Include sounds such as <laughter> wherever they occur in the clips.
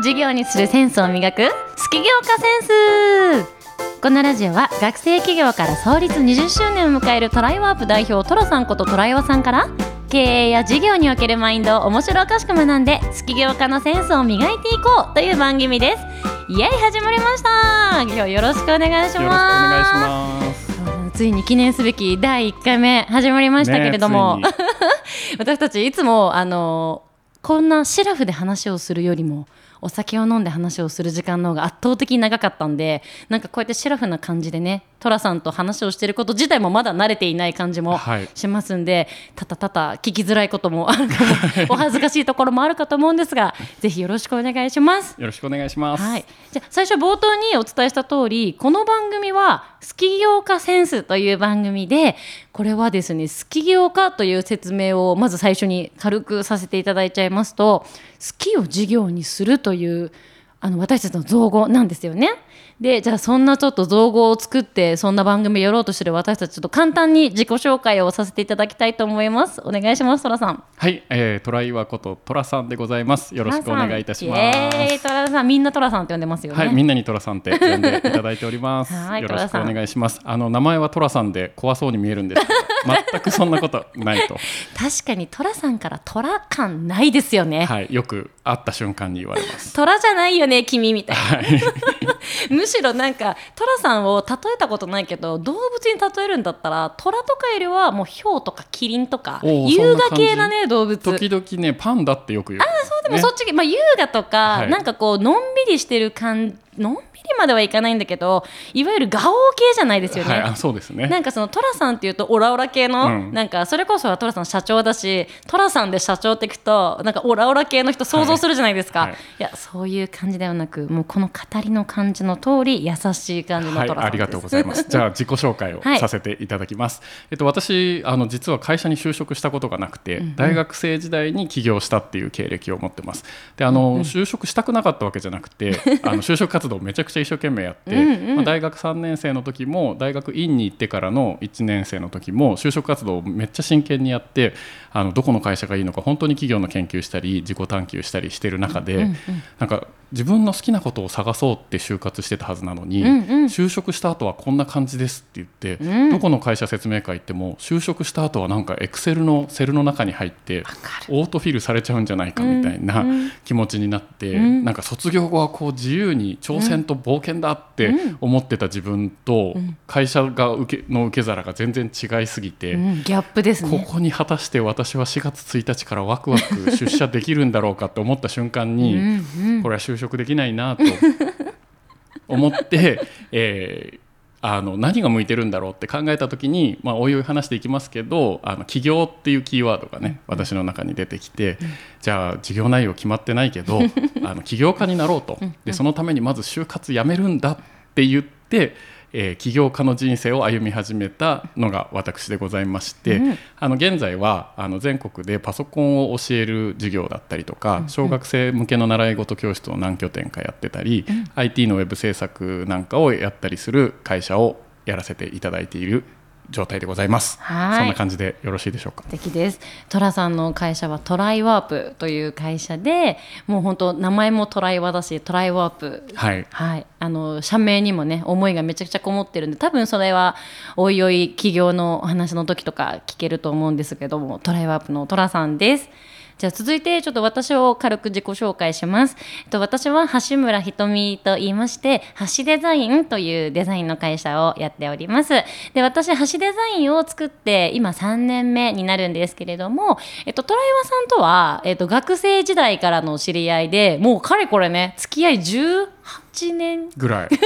授業にするセンスを磨くスキ業家センス。このラジオは学生企業から創立20周年を迎えるトライワープ代表トラさんことトライワさんから経営や事業におけるマインドを面白おかしく学んでスキ業家のセンスを磨いていこうという番組です。イエイ始まりました。今日よろしくお願いします。よろしくお願いします。ついに記念すべき第1回目始まりましたけれども、ね <laughs> 私たちいつもあのこんなシラフで話をするよりもお酒を飲んで話をする時間の方が圧倒的に長かったんでなんかこうやってシラフな感じでね寅さんと話をしてること自体もまだ慣れていない感じもはいしますんで、たたたた聞きづらいこともあるかも <laughs> お恥ずかしいところもあるかと思うんですがぜひよろしくお願いします。よろしくお願いします。はい、じゃあ最初冒頭にお伝えした通りこの番組は「スキ業家センス」という番組でこれはですねスキ業家という説明をまず最初に軽くさせていただいちゃいますと好きを事業にするというあの私たちの造語なんですよね。でじゃあそんなちょっと造語を作ってそんな番組やろうとしてる私たちちょっと簡単に自己紹介をさせていただきたいと思います。お願いします、トラさん。はい、えー、トライワことトラさんでございます。よろしくお願いいたします。トラさんみんなトラさんって呼んでますよね。はい、みんなにトラさんって呼んでいただいております。<laughs> はいよろしくお願いします。あの名前はトラさんで怖そうに見えるんです <laughs> 全くそんなことないと、確かにトラさんからトラ感ないですよね。はい、よく会った瞬間に言われます。トラじゃないよね君みたいな、はい、<laughs> むしろなんかトラさんを例えたことないけど動物に例えるんだったらトラとかよりはもうヒョウとかキリンとか優雅系なね動物。時々ねパンダってよく言う。でもそっち、まあ、優雅とか、はい。なんかこうのんびりしてる感のんびりまではいかないんだけどいわゆるガオー系じゃないですよね、はい、あそうですね。なんかそのトラさんっていうとオラオラ系の、うん。なんかそれこそはトラさん社長だしトラさんで社長っていくとなんかオラオラ系の人想像するじゃないですか、はい。いやそういう感じではなくもうこの語りの感じの通り優しい感じのはい、トラさんです、ありがとうございます。じゃあ <laughs> 自己紹介をはいさせていただきます。えっと私あの実は会社に就職したことがなくて、大学生時代に起業したっていう経歴を持ってます。で、あの、就職したくなかったわけじゃなくて、<laughs> あの就職活動をめちゃくちゃ一生懸命やって、まあ大学3年生の時も大学院に行ってからの1年生の時も就職活動をめっちゃ真剣にやって、あのどこの会社がいいのか本当に企業の研究したり自己探求したりしてる中で、なんか自分の好きなことを探そうって就活してたはずなのに、就職した後はこんな感じですって言って、どこの会社説明会行っても就職した後はなんかエクセルのセルの中に入ってオートフィルされちゃうんじゃないかみたいな気持ちになって、なんか卒業後はこう自由に挑戦と冒険だって思ってた自分と会社が受けの受け皿が全然違いすぎて。うん、ギャップですこね。こに果たして私は4月1日からワクワク出社できるんだろうかって思った瞬間にこれは就職できないなと <laughs> 思って、<laughs> えーあの何が向いてるんだろうって考えた時に、まあ、おいおい話していきますけどあの起業っていうキーワードがね私の中に出てきて、じゃあ事業内容決まってないけど <laughs> あの起業家になろうと。でそのためにまず就活やめるんだって言って、えー起業家の人生を歩み始めたのが私でございまして、あの現在はあの全国でパソコンを教える授業だったりとか、小学生向けの習い事教室を何拠点かやってたり、IT のウェブ制作なんかをやったりする会社をやらせていただいている状態でございます。はいそんな感じでよろしいでしょうか？素敵ですトラさんの会社はトライワープという会社でもう本当名前もトライワだしトライワープはい。はい、あの社名にもね思いがめちゃくちゃこもってるんで多分それはおいおい企業のお話の時とか聞けると思うんですけどもトライワープのトラさんです。じゃあ続いてちょっと私を軽く自己紹介します。えっと、私は橋村ひとみと言いまして橋デザインというデザインの会社をやっております。で私橋デザインを作って今3年目になるんですけれども、えっと、トライワさんとは、えっと、学生時代からの知り合いでもうかれこれね付き合い18年。ぐらい。<laughs> ね。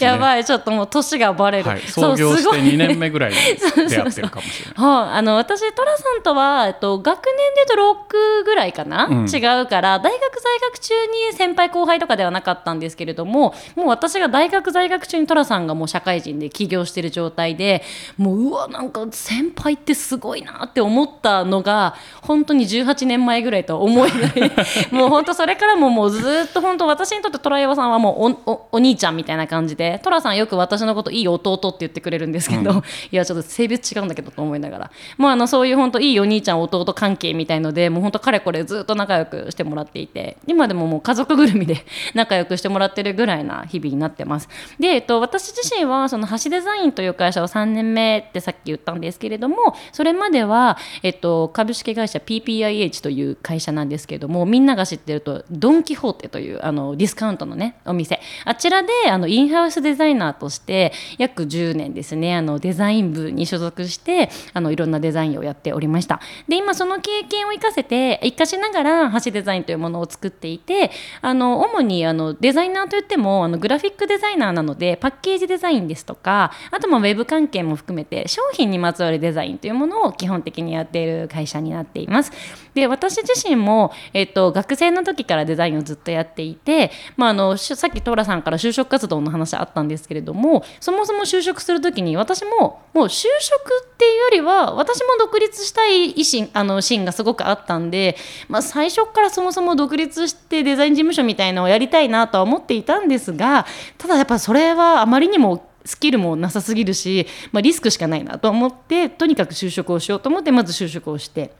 やばいちょっともう年がバレる、はい。創業してすごい2年目ぐらいに <laughs> 出会ってるかもしれない。はい、あの私トラさんとは、えっと、学年で言うと6ぐらいかな、うん。違うから大学在学中に先輩後輩とかではなかったんですけれどももう私が大学在学中にトラさんがもう社会人で起業してる状態でもううわなんか先輩ってすごいなって思ったのが本当に18年前ぐらいとは思えない。<laughs> もう本当それからももうずっと本当私にとってトライワさんはもうもおおお兄ちゃんみたいな感じで寅さんよく私のこといい弟って言ってくれるんですけど、<laughs> いやちょっと性別違うんだけどと思いながらもうあのそういう本当いいお兄ちゃん弟関係みたいのでもう本当かれこれずっと仲良くしてもらっていて今でももう家族ぐるみで <laughs> 仲良くしてもらってるぐらいな日々になってます。で、えっと、私自身はその橋デザインという会社を3年目ってさっき言ったんですけれどもそれまでは、えっと、株式会社 PPIH という会社なんですけれどもみんなが知ってるとドン・キホーテというあのディスカウントのねお店。あちらであのインハウスデザイナーとして約10年ですねあのデザイン部に所属してあのいろんなデザインをやっておりました。で今その経験を生かせて生かしながら橋デザインというものを作っていてあの主にあのデザイナーといってもあのグラフィックデザイナーなのでパッケージデザインですとかあとまウェブ関係も含めて商品にまつわるデザインというものを基本的にやっている会社になっています。で私自身も、えっと、学生の時からデザインをずっとやっていて、まあ、あのしさっきトラさんから就職活動の話あったんですけれどもそもそも就職する時に私ももう就職っていうよりは私も独立したい意思あのシーンがすごくあったんで、まあ、最初からそもそも独立してデザイン事務所みたいなのをやりたいなとは思っていたんですがただやっぱそれはあまりにもスキルもなさすぎるし、まあ、リスクしかないなと思ってとにかく就職をしようと思ってまず就職をして。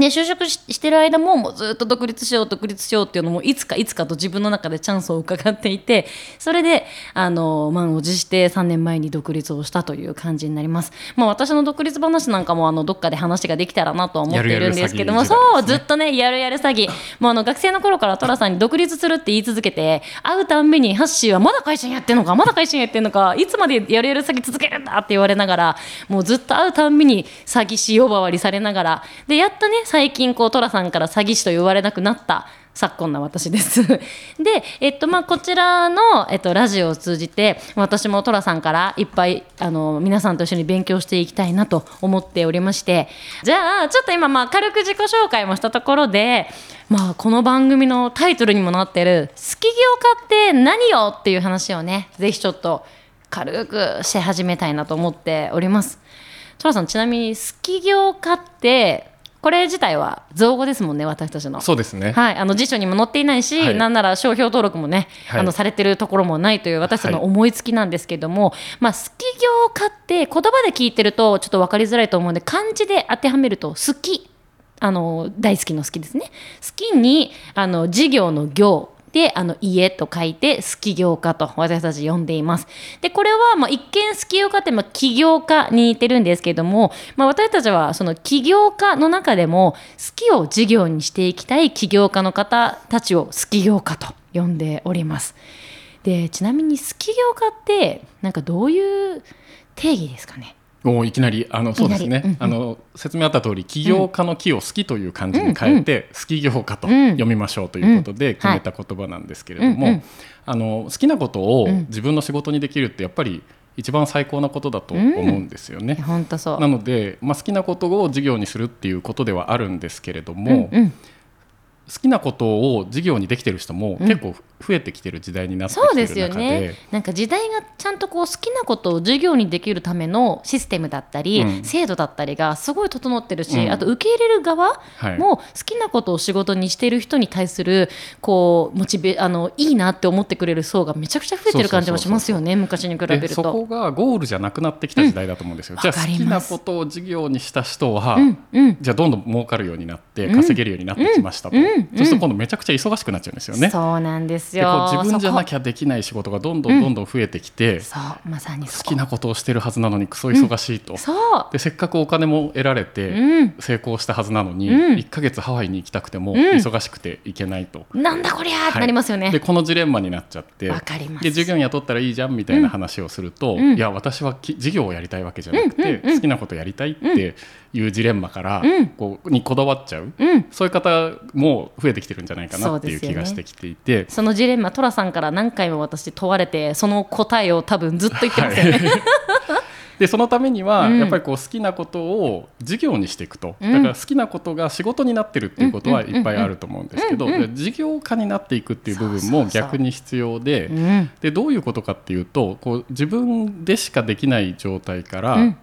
で就職ししてる間ももうずっと独立しよう独立しようっていうのもいつかいつかと自分の中でチャンスを伺っていてそれであの満を持して3年前に独立をしたという感じになります、まあ、私の独立話なんかもあのどっかで話ができたらなとは思っているんですけどもねそうずっとねやるやる詐欺。もうあの学生の頃から寅さんに独立するって言い続けて会うたんびにハッシーはまだ会社員やってんのかまだ会社員やってんのかいつまでやるやる詐欺続けるんだって言われながらもうずっと会うたんびに詐欺師呼ばわりされながらでやっとね最近こう寅さんから詐欺師と言われなくなった昨今な私です。<laughs> で、えっとまあ、こちらの、えっと、ラジオを通じて私も寅さんからいっぱいあの皆さんと一緒に勉強していきたいなと思っておりましてじゃあちょっと今、まあ、軽く自己紹介もしたところで、まあ、この番組のタイトルにもなってる「好き業家って何よ?」っていう話をねぜひちょっと軽くし始めたいなと思っております。寅さんちなみに好き業家ってこれ自体は造語ですもんね私たちの。そうですね。はい、あの辞書にも載っていないし、はい。なんなら商標登録もね、はい。あのされてるところもないという私たちのはい。思いつきなんですけども、まあ、好き業家って言葉で聞いてるとちょっと分かりづらいと思うんで漢字で当てはめると好き。あの大好きの好きですね。好きにあの事業の業であの家と書いて好き業家と私たち呼んでいます。でこれはまあ一見好き業家ってまあ起業家に似てるんですけども、まあ、私たちはその起業家の中でも好きを事業にしていきたい起業家の方たちを好き業家と呼んでおります。でちなみに好き業家ってなんかどういう定義ですかね？もういきなりあのそうですね、あの説明あった通り起業家の木を好きという漢字に変えて、好き業家と読みましょうということで決めた言葉なんですけれども、あの好きなことをうん。自分の仕事にできるってやっぱり一番最高なことだと思うんですよね。なので、まあ、好きなことを事業にするっていうことではあるんですけれども、うんうん好きなことを事業にできてる人も結構増えてきてる時代になってそうできてる中すよね。で。なんか時代がちゃんとこう好きなことを授業にできるためのシステムだったり、うん。制度だったりがすごい整ってるし、うん。あと受け入れる側はい。も好きなことを仕事にしている人に対するこうモチベあのいいなって思ってくれる層がめちゃくちゃ増えてる感じもしますよね昔に比べるでそと。こがゴールじゃなくなってきた時代だと思うんですよ。うんじゃあ好きなことを事業にした人は、うんうん。じゃあどんどん儲かるようになってうん。稼げるようになってきましたと、うん。うんそうすると今度めちゃくちゃ忙しくなっちゃうんですよね。そうなんですよ。自分じゃなゃきゃできない仕事がどんどんどんどん増えてきて、そう。まさに好きなことをしてるはずなのにクソ忙しいと、そう。でせっかくお金も得られてうん。成功したはずなのに、うん。1ヶ月ハワイに行きたくてもうん。忙しくて行けないと。なんだこりゃーってなりますよね。でこのジレンマになっちゃってわかります。で従業員雇ったらいいじゃんみたいな話をすると、うん。いや私はき事業をやりたいわけじゃなくて、うん。うん。うん。好きなことやりたいっていうジレンマから、うん。こうにこだわっちゃう、うん。そういう方も増えてきてるんじゃないかなっていう気がしてきていて。そのジレンマ、寅さんから何回も私問われて、その答えを多分ずっと言ってますよね。<laughs> でそのためには、うん。やっぱりこう好きなことを事業にしていくと、うん。だから好きなことが仕事になってるっていうことはうんいっぱいあると思うんですけど、事業家になっていくっていう部分も逆に必要でうん。でどういうことかっていうとこう自分でしかできない状態から、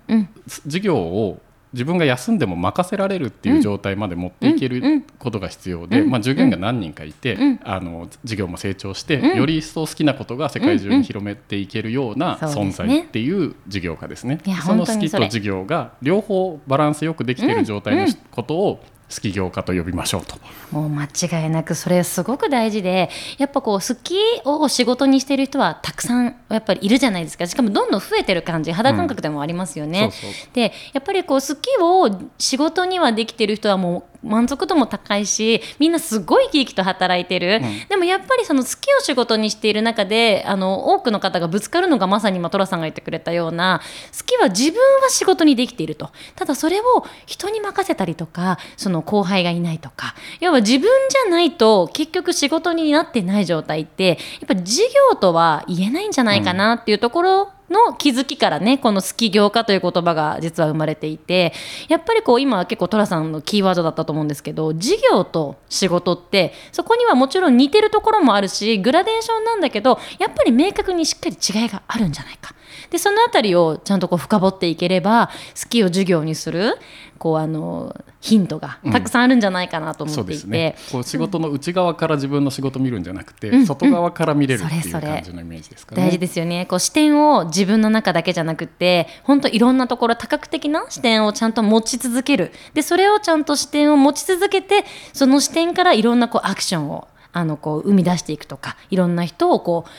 事業を自分が休んでも任せられるっていう状態まで持っていけることが必要で、うん。まあ、従業員が何人かいて、うん。あの事業も成長して、うん。より一層好きなことが世界中に広めていけるような存在っていう事業家ですね。その好きと事業が両方バランスよくできている状態のことを好き業家と呼びましょうと。もう間違いなくそれすごく大事でやっぱこう好きを仕事にしてる人はたくさんやっぱりいるじゃないですかしかもどんどん増えてる感じ肌感覚でもありますよね。そうそうでやっぱりこう好きを仕事にはできてる人はもう満足度も高いしみんなすごい生き生きと働いてる、うん。でもやっぱりその好きを仕事にしている中であの多くの方がぶつかるのがまさに今トラさんが言ってくれたような好きは自分は仕事にできていると。ただそれを人に任せたりとかその後輩がいないとか。要は自分じゃないと結局仕事になってない状態ってやっぱ事業とは言えないんじゃないかなっていうところ、の気づきからねこの「好き業家」という言葉が実は生まれていてやっぱりこう今結構寅さんのキーワードだったと思うんですけど事業と仕事ってそこにはもちろん似てるところもあるしグラデーションなんだけどやっぱり明確にしっかり違いがあるんじゃないか。でそのあたりをちゃんとこう深掘っていければ好きを授業にするこうあのヒントがたくさんあるんじゃないかなと思そうっていて、ですね。こう仕事の内側から自分の仕事を見るんじゃなくて、うん。外側から見れるっていうそれそれ。感じのイメージですかね。大事ですよね。こう視点を自分の中だけじゃなくて本当いろんなところ多角的な視点をちゃんと持ち続ける。でそれをちゃんと視点を持ち続けてその視点からいろんなこうアクションをあのこう生み出していくとかいろんな人をこう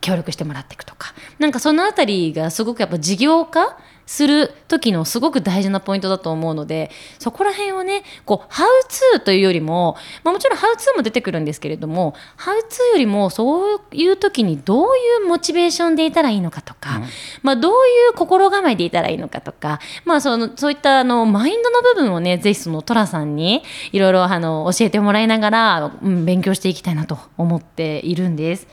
協力してもらっていくとかなんかそのあたりがすごくやっぱ事業化する時のすごく大事なポイントだと思うのでそこら辺をねこうハウツーというよりも、まあ、もちろんハウツーも出てくるんですけれどもハウツーよりもそういう時にどういうモチベーションでいたらいいのかとか、まあ、どういう心構えでいたらいいのかとか、まあ、そのそういったあのマインドの部分をねぜひその寅さんにいろいろあの教えてもらいながら、うん、勉強していきたいなと思っているんです。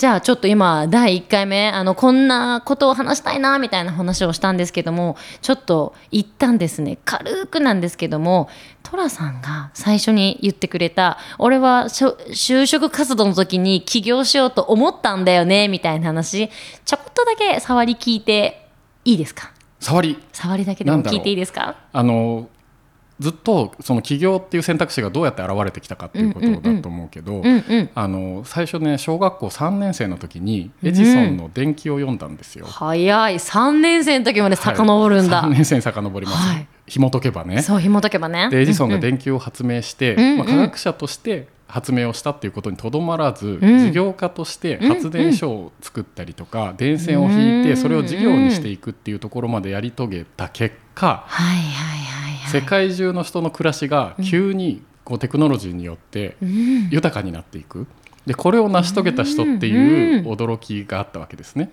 じゃあちょっと今第1回目あのこんなことを話したいなみたいな話をしたんですけどもちょっと一旦ですね軽くなんですけども寅さんが最初に言ってくれた「俺は就職活動の時に起業しようと思ったんだよね」みたいな話ちょこっとだけ触り聞いていいですか？触り。触りだけでも聞いていいですか？あのずっとその起業っていう選択肢がどうやって現れてきたかっていうことだと思うけど、うんうんあの最初ね小学校3年生の時にエジソンの伝記を読んだんですよ。早い。3年生の時まで遡るんだ、はい、3年生に遡ります、はい。紐解けばね。そう紐解けばね。でエジソンがうんうん。電球を発明して、うんうん。まあ、科学者として発明をしたっていうことにとどまらず、ん。事業家として発電所を作ったりとか、電線を引いてうんそれを事業にしていくっていうところまでやり遂げた結果、はいはいはいはい世界中の人の暮らしが急にこうテクノロジーによってうん豊かになっていく。でこれを成し遂げた人っていう驚きがあったわけですね。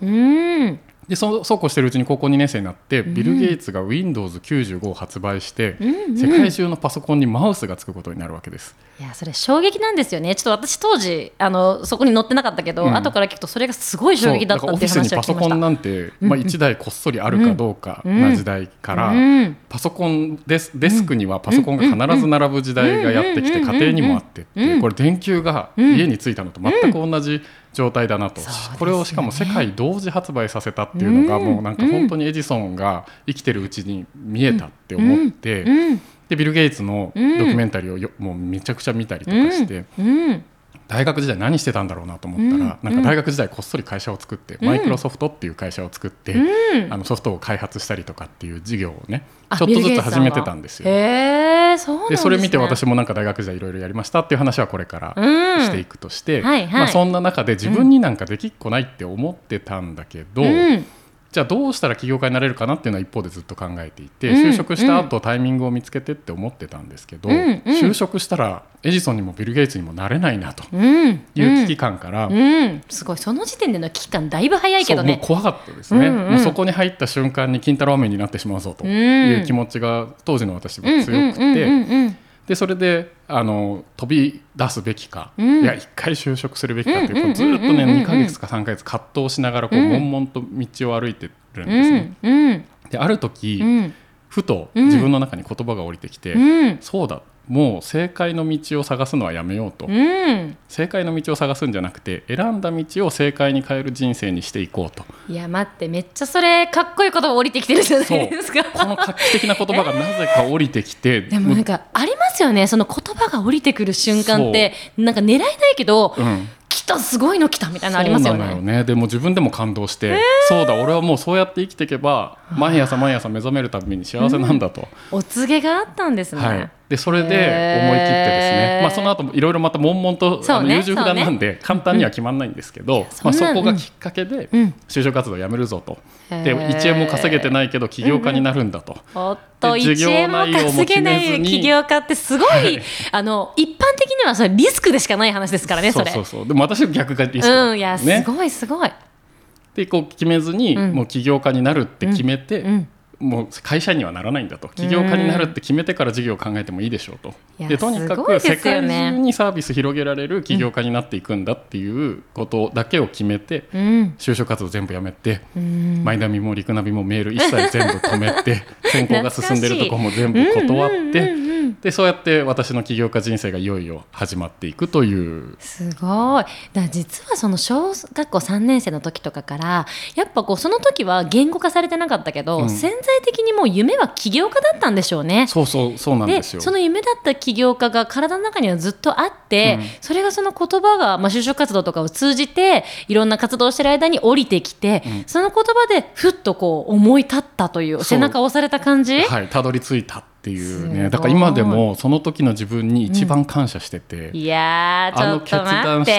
うんでそそうこうしてるうちに高校2年生になって、ビル・ゲイツが Windows95 を発売して、うん世界中のパソコンにマウスがつくことになるわけです。いやそれ衝撃なんですよね。ちょっと私当時あのそこに載ってなかったけど、うん。後から聞くとそれがすごい衝撃だったっていう話を聞きました。コンなんて、まあ、1台こっそりあるかどうかな時代から、うん。パソコンデスデスクにはパソコンが必ず並ぶ時代がやってきてうん家庭にもあってってうんこれ電球が家についたのと全く同じ状態だなと、ね。これをしかも世界同時発売させたっていうのがうん。もうなんか本当にエジソンが生きてるうちに見えたって思って、うん。でビル・ゲイツのドキュメンタリーをよもうめちゃくちゃ見たりとかして。うん大学時代何してたんだろうなと思ったら、なんか大学時代こっそり会社を作って、マイクロソフトっていう会社を作って、うん。あのソフトを開発したりとかっていう事業をねあちょっとずつ始めてたんですよ。でそれ見て私もなんか大学時代いろいろやりましたっていう話はこれからうん。していくとして、まあ、そんな中で自分になんかできっこないって思ってたんだけど、うんじゃあどうしたら起業家になれるかなっていうのは一方でずっと考えていて、うん就職した後タイミングを見つけてって思ってたんですけど、就職したらエジソンにもビル・ゲイツにもなれないなとうんいう危機感から、すごいその時点での危機感だいぶ早いけどね。怖かったですね、もうそこに入った瞬間に金太郎飴になってしまうぞという気持ちが当時の私は強くて、でそれであの飛び出すべきか、うん。いや一回就職するべきかっていうずっとねうんうんうん。2ヶ月か3ヶ月葛藤しながらこううん。悶々と道を歩いてるんうですね。んうん。である時、うん。ふとうん。自分の中に言葉が降りてきて、うん。そうだもう正解の道を探すのはやめようと、うん。正解の道を探すんじゃなくて選んだ道を正解に変える人生にしていこうと。いや待ってめっちゃそれかっこいい言葉降りてきてるじゃないですか。この画期的な言葉がなぜか降りてきて、でもなんかありますよね。その言葉が降りてくる瞬間ってなんか狙いないけど、うん来たすごいの来たみたいなのありますよそうなのよね。ねでも自分でも感動して、そうだ俺はもうそうやって生きていけば毎朝毎朝目覚めるたびに幸せなんだと、お告げがあったんですね。はい、でそれで思い切ってですね、まあ、その後もいろいろまた悶々と、ねあの優柔不断なんで、簡単には決まらないんですけど、<laughs> まあ、そこがきっかけでうん。就職活動をやめるぞと、で1円も稼げてないけど起業家になるんだと。おっと。で授業1円も稼げない起業家ってすごい、はい。あの一般的にはそれリスクでしかない話ですからねそれ。そうそう。そうでも私は逆がリスクだったうんいやすね、ごいすごい。でこう決めずに、うん。もう起業家になるって決めて、うんもう会社にはならないんだと。起業家になるって決めてから事業を考えてもいいでしょうと。いやでとにかく世界ね中にサービス広げられる起業家になっていくんだっていうことだけを決めて、うん。就職活動全部やめて、うん。マイナビもリクナビもメール一切全部止めて <laughs> 選考が進んでるとこも全部断って、うんうんうんうんでそうやって私の起業家人生がいよいよ始まっていくという。すごい。だ実はその小学校3年生の時とかからやっぱこうその時は言語化されてなかったけど、うん。潜在的にもう夢は起業家だったんでしょうね。そうそうそうなんでですよ。その夢だった起業家が体の中にはずっとあって、うん。それがその言葉が、まあ、就職活動とかを通じていろんな活動をしてる間に降りてきて、うん。その言葉でふっとこう思い立ったという。背中を押された感じ、はい、たどり着いたっていうね。だから今でもその時の自分に一番感謝してて、いやーちあの決断した俺て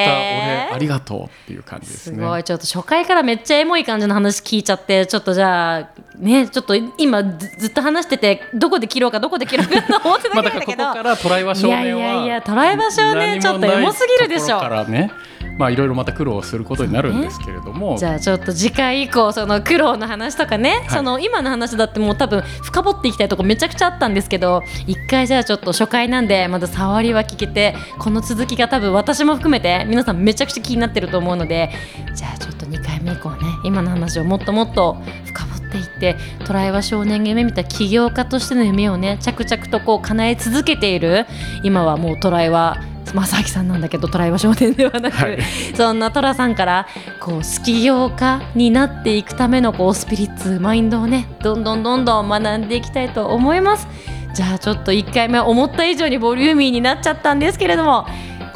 ありがとうっていう感じですすね。ごい。ちょっと初回からめっちゃエモい感じの話聞いちゃってちょっとじゃあねちょっと今ずずっと話しててどこで切ろうかどこで切ろうかと思ってたまあ、んだけど、<laughs> だからここからトライバ少いや年はいやいやトライバ少年ちょっとエモすぎるでしょ。からねまあいろいろまた苦労することになるんですけれども、<laughs> じゃあちょっと次回以降その苦労の話とかね、い。その今の話だってもう多分深掘っていきたいとこめちゃくちゃあったんですけど一回じゃあちょっと初回なんでまだ触りは聞けてこの続きが多分私も含めて皆さんめちゃくちゃ気になってると思うのでじゃあちょっと2回目以降ね今の話をもっともっと深掘っていってトライは少年が夢見た起業家としての夢をね着々とこう叶え続けている今はもうトライは正明さんなんだけどトライは少年ではなく、はい。そんなトラさんからこうスキ業家になっていくためのこうスピリッツマインドをねどんどんどんどん学んでいきたいと思います。じゃあちょっと1回目は思った以上にボリューミーになっちゃったんですけれども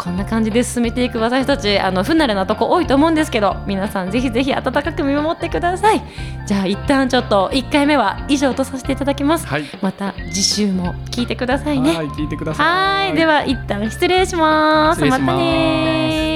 こんな感じで進めていく私たちあの不慣れなとこ多いと思うんですけど皆さんぜひぜひ温かく見守ってください。じゃあ一旦ちょっと1回目は以上とさせていただきます。はい、また次週も聞いてくださいね。はい聞いてください。はいでは一旦失礼します。失礼します。またね